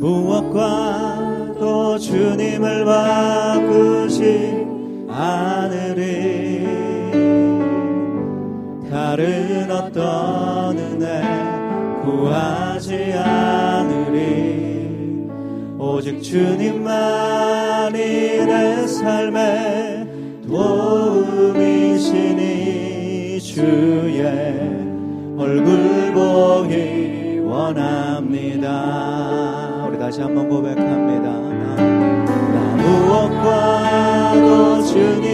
무엇과도 주님을 바꾸지 않으리? 다른 어떤 은혜 구하지 않으리? 오직 주님만이 내 삶에 도움이시니 주의 얼굴 보기 원하 다시 한번 고백합니다. 나, 나 무엇과도 주님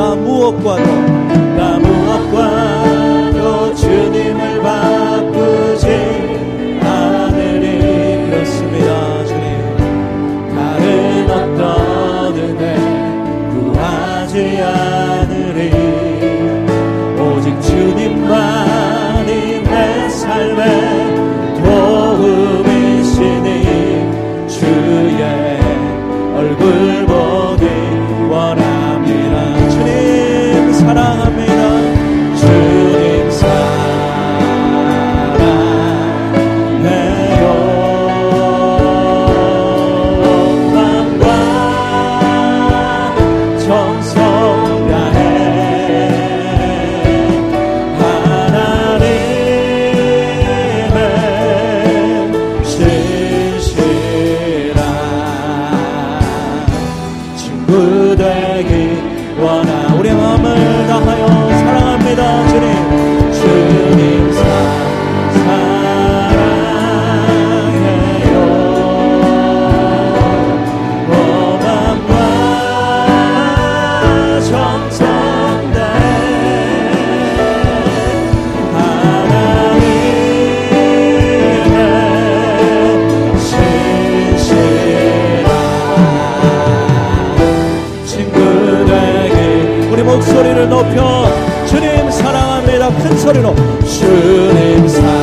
l'amour quoi 높여 주님 사랑합니다. 큰 소리로 주님 사랑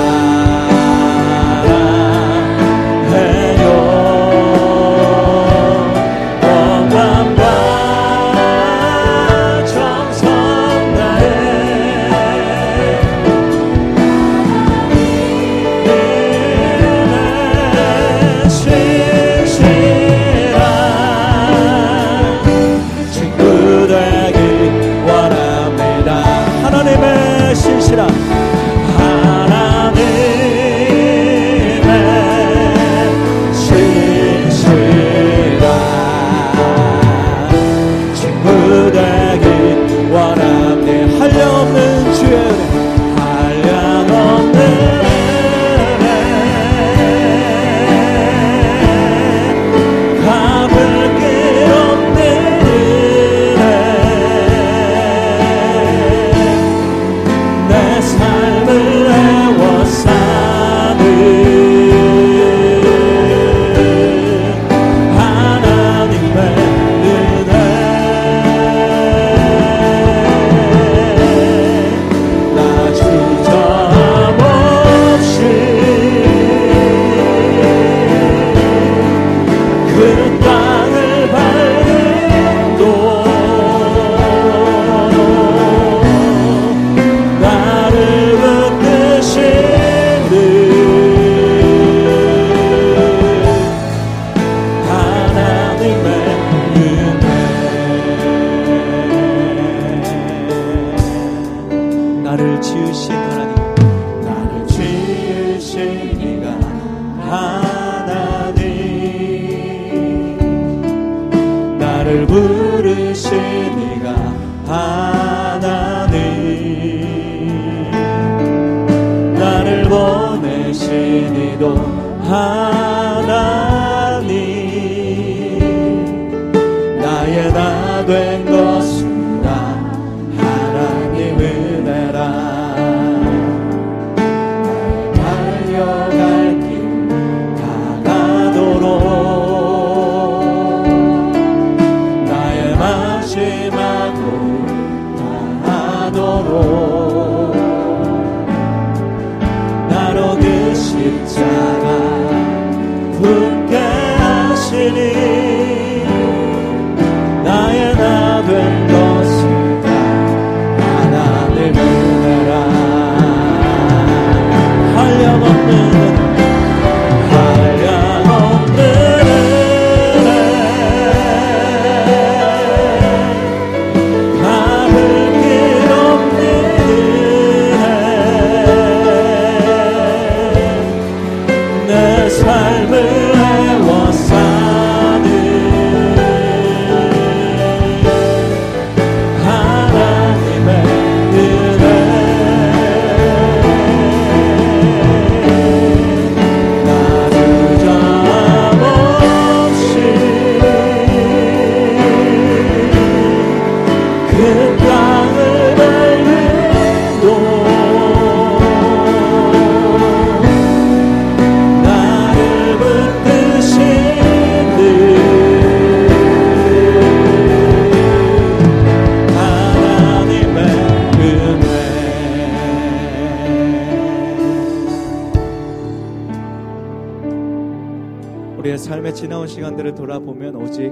우리의 삶의 지나온 시간들을 돌아보면 오직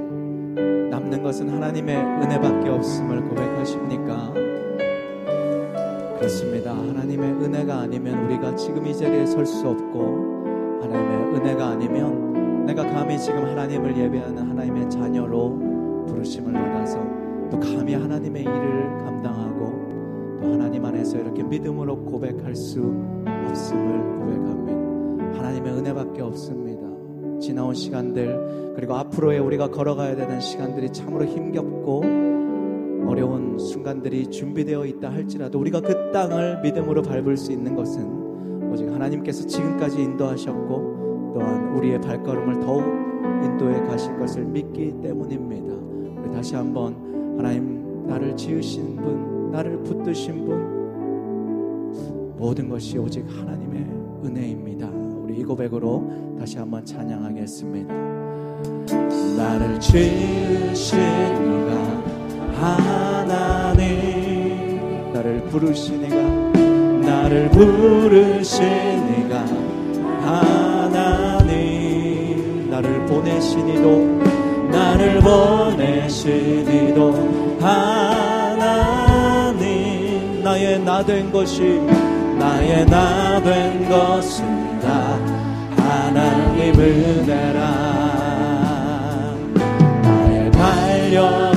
남는 것은 하나님의 은혜밖에 없음을 고백하십니까? 그렇습니다. 하나님의 은혜가 아니면 우리가 지금 이 자리에 설 수 없고 하나님의 은혜가 아니면 내가 감히 지금 하나님을 예배하는 하나님의 자녀로 부르심을 받아서 또 감히 하나님의 일을 감당하고 또 하나님 안에서 이렇게 믿음으로 고백할 수 없음을 고백합니다. 하나님의 은혜밖에 없습니다. 지나온 시간들 그리고 앞으로의 우리가 걸어가야 되는 시간들이 참으로 힘겹고 어려운 순간들이 준비되어 있다 할지라도 우리가 그 땅을 믿음으로 밟을 수 있는 것은 오직 하나님께서 지금까지 인도하셨고 또한 우리의 발걸음을 더욱 인도해 가실 것을 믿기 때문입니다. 우리 다시 한번 하나님 나를 지으신 분, 나를 붙드신 분 모든 것이 오직 하나님의 은혜입니다. 우리 이 고백으로 다시 한번 찬양하겠습니다. 나를 지으신 이가 하나님 나를 부르시니가 나를 부르시니가 하나님 나를 보내시니도 나를 보내시니도 하나님 나의 나 된 것이 나의 나 된 것은 다 하나님 은혜라. 나의 달려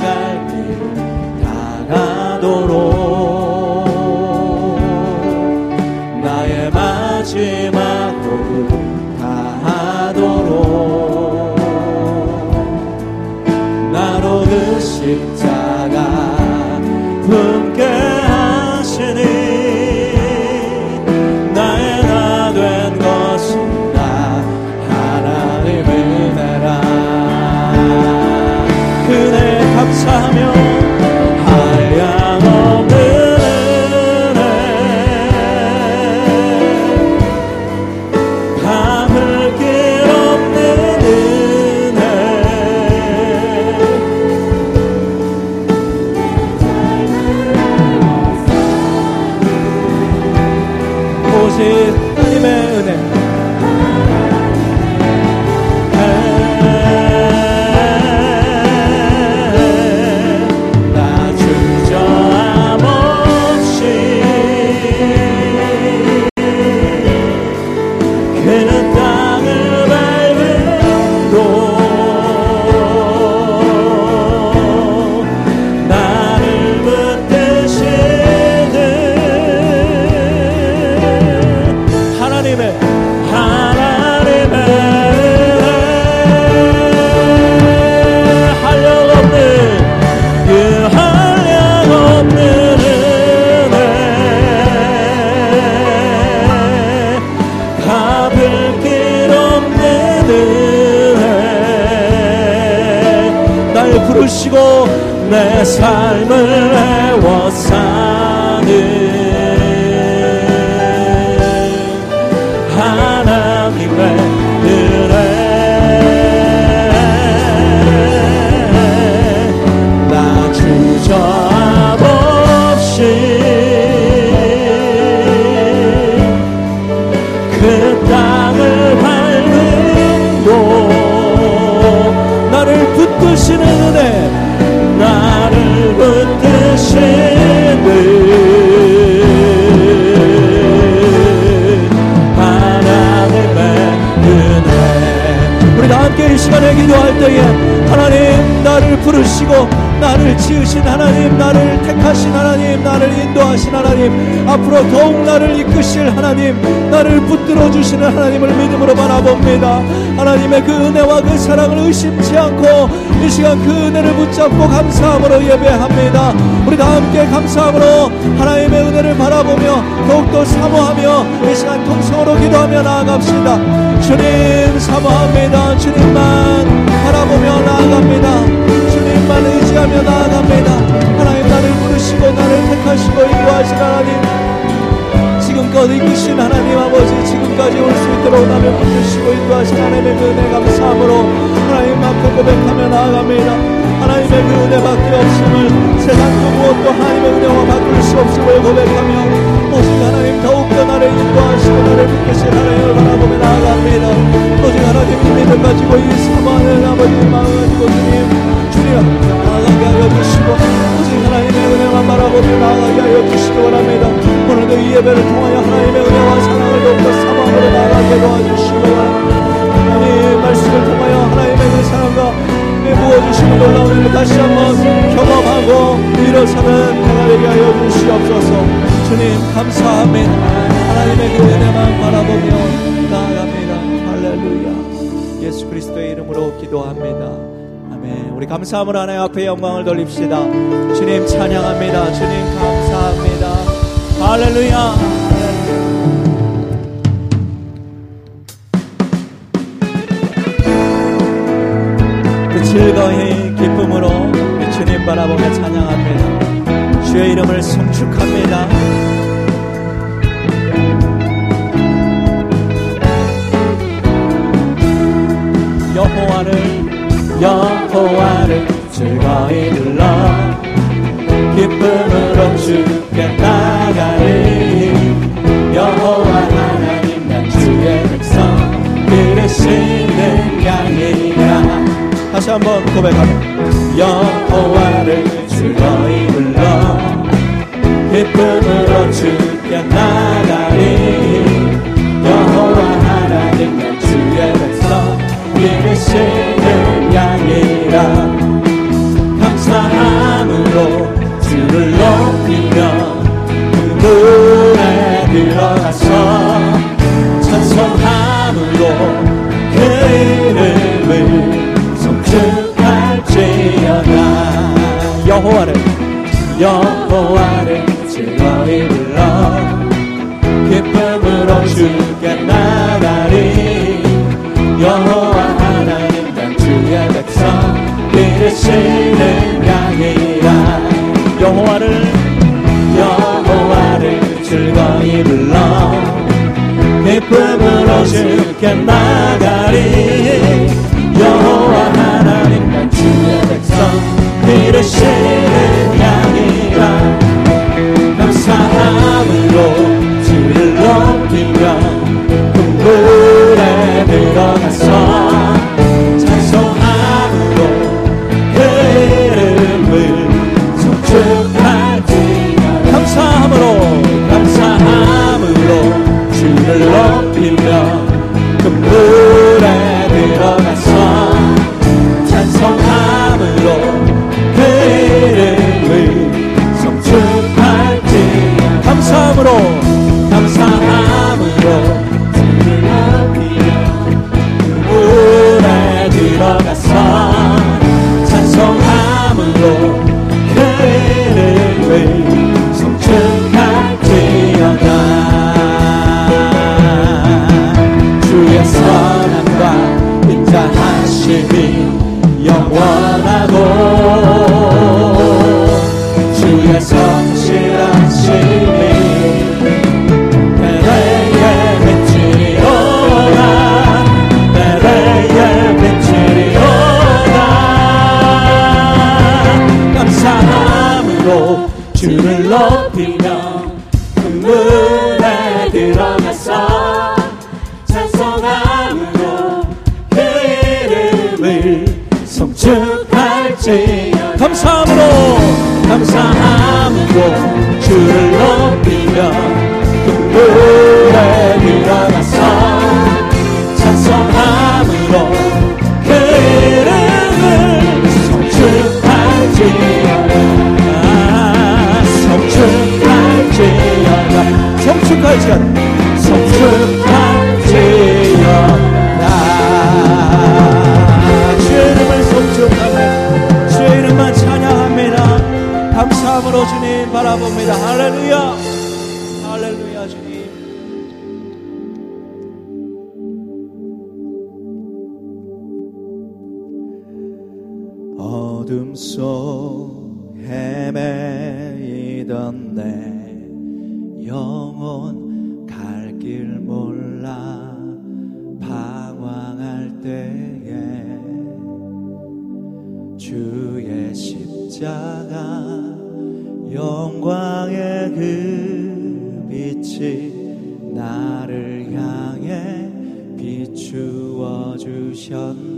나를 인도하신 하나님 앞으로 더욱 나를 이끄실 하나님 나를 붙들어 주시는 하나님을 믿음으로 바라봅니다. 하나님의 그 은혜와 그 사랑을 의심치 않고 이 시간 그 은혜를 붙잡고 감사함으로 예배합니다. 우리 다 함께 감사함으로 하나님의 은혜를 바라보며 더욱더 사모하며 이 시간 통성으로 기도하며 나아갑시다. 주님 사모합니다. 주님만 바라보며 나아갑니다. 주님만 의지하며 나아갑니다. 택하시고 인도하신 하나님 지금껏 이끄신 하나님 아버지 지금까지 올 수 있도록 나를 붙드시고 인도하신 하나님의 그 은혜 감사함으로 하나님 앞에 고백하며 나아갑니다. 하나님의 그 은혜밖에 없음을 세상 그 무엇도 하나님의 은혜와 바꿀 수 없음을 고백하며 오직 하나님 더욱더 나를 인도하시고 나를 붙드신 하나님을 바라보며 나아갑니다. 오직 하나님 믿음 가지고 이 사모하는 아버지 마음 가지고 주님 주님 나아가게 하여 주시고 오직 하나님의 은혜만 바라보며 나아가게 하여 주시기 원합니다. 오늘도 이 예배를 통하여 하나님의 은혜와 사랑을 더욱더 사모함으로 나아가게 도와주시기 바랍니다 하나님 말씀을 통하여 하나님의 그 사랑과 부어주시는 놀라운 은혜를 다시 한번 경험하고 일어서는 내가 되게 하여 주시옵소서. 주님 감사합니다. 하나님의 그 은혜만 바라보며 나아갑니다. 할렐루야. 예수 그리스도의 이름으로 기도합니다. 우리 감사함으로 하나님 앞에 영광을 돌립시다. 주님 찬양합니다. 주님 감사합니다. 할렐루야. 그 즐거이 기쁨으로 주님 바라보며 찬양합니다. 주의 이름을 송축합니다. 즐거이 불러 기쁨으로 주께 나가리. 여호와 하나님 난 주의 백성 그르시는 양이라. 다시 한번 고백하며 때에 주의 십자가 영광의 그 빛이 나를 향해 비추어 주셨네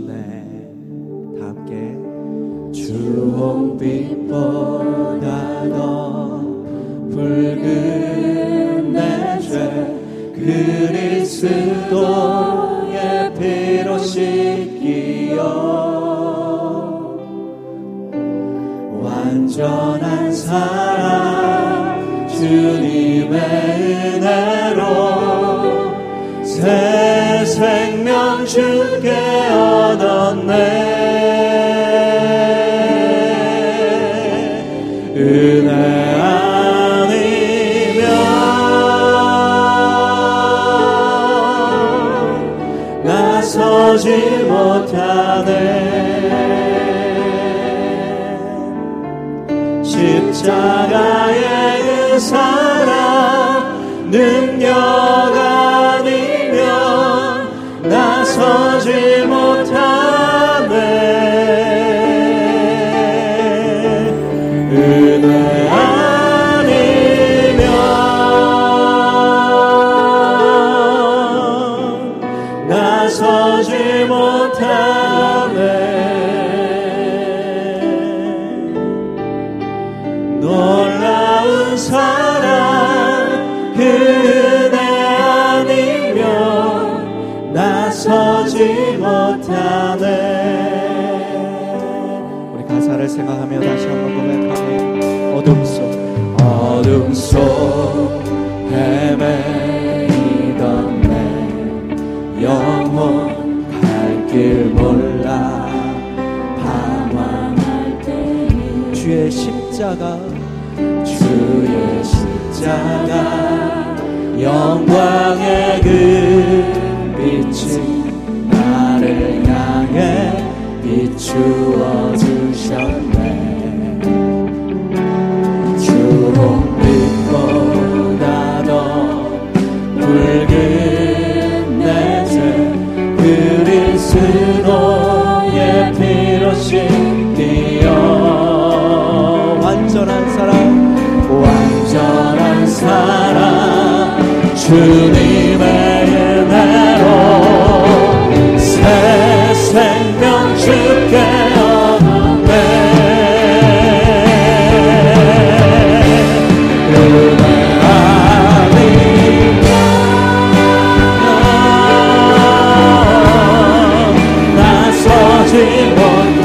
생명 주께 얻었네. 은혜 아니면 나서지 못하네. 십자가의 그 사랑 능력 나서지 못하네 놀라운 사랑 그 은혜 아니면 나서지 못하네 우리 가사를 생각하며 다시 한번 십자가. 주의 십자가 영광의 그 빛이 나를 향해 비추어 주셨네 나서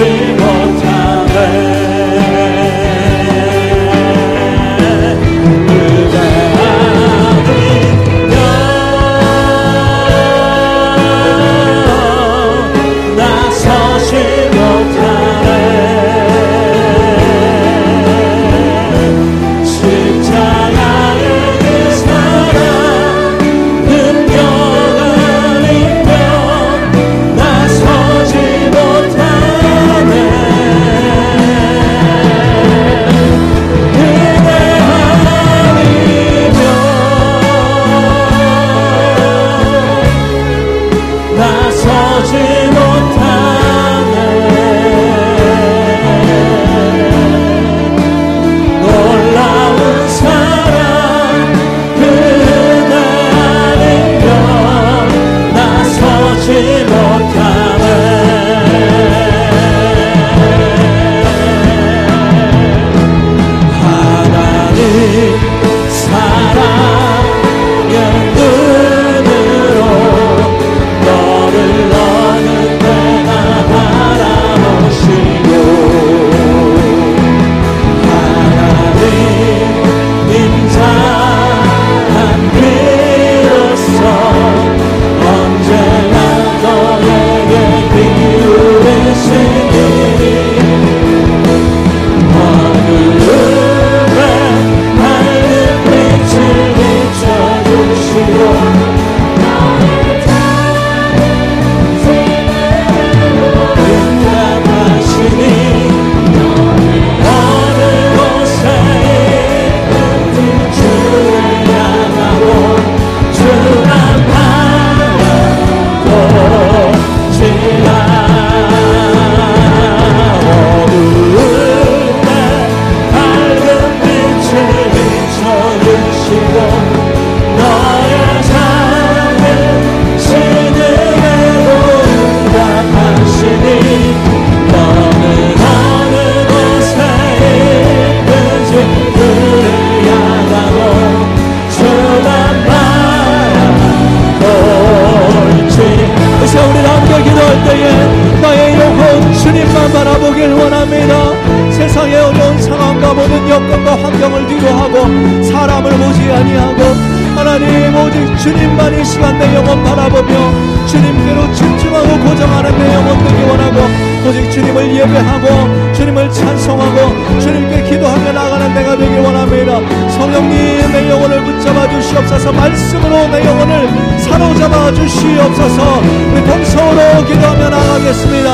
say 주시옵소서 우리 평소로 기도하며 나가겠습니다.